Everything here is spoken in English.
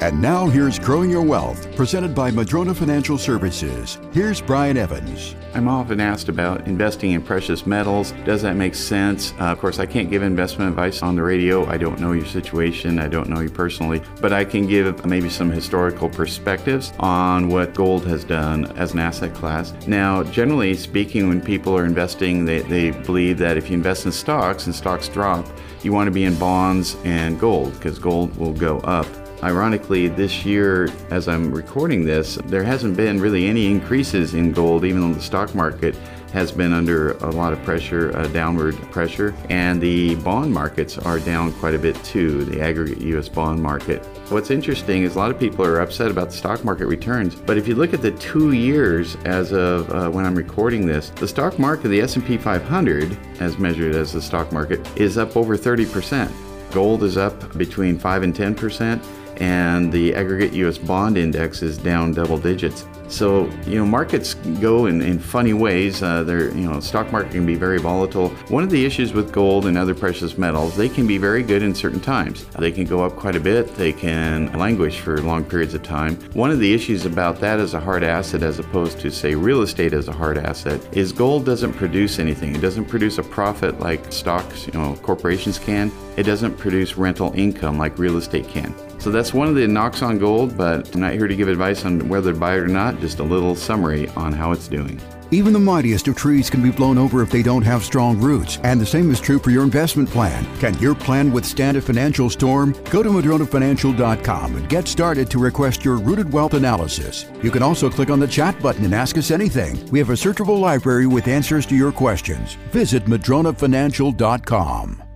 And now here's Growing Your Wealth, presented by Madrona Financial Services. Here's Brian Evans. I'm often asked about investing in precious metals. Does that make sense? Uh, of course, I can't give investment advice on the radio. I don't know your situation. I don't know you personally. But I can give maybe some historical perspectives on what gold has done as an asset class. Now, generally speaking, when people are investing, they, they believe that if you invest in stocks and stocks drop, you want to be in bonds and gold because gold will go up. Ironically, this year, as I'm recording this, there hasn't been really any increases in gold, even though the stock market has been under a lot of pressure, uh, downward pressure, and the bond markets are down quite a bit too, the aggregate US bond market. What's interesting is a lot of people are upset about the stock market returns, but if you look at the two years as of uh, when I'm recording this, the stock market, the S&P 500, as measured as the stock market, is up over 30%. Gold is up between 5 and 10%, and the aggregate US bond index is down double digits. So, you know, markets go in, in funny ways. Uh, they're, you know, stock market can be very volatile. One of the issues with gold and other precious metals, they can be very good in certain times. They can go up quite a bit. They can languish for long periods of time. One of the issues about that as a hard asset, as opposed to, say, real estate as a hard asset, is gold doesn't produce anything. It doesn't produce a profit like stocks, you know, corporations can. It doesn't produce rental income like real estate can. So that's one of the knocks on gold, but I'm not here to give advice on whether to buy it or not, just a little summary on how it's doing. Even the mightiest of trees can be blown over if they don't have strong roots, and the same is true for your investment plan. Can your plan withstand a financial storm? Go to MadronaFinancial.com and get started to request your rooted wealth analysis. You can also click on the chat button and ask us anything. We have a searchable library with answers to your questions. Visit MadronaFinancial.com.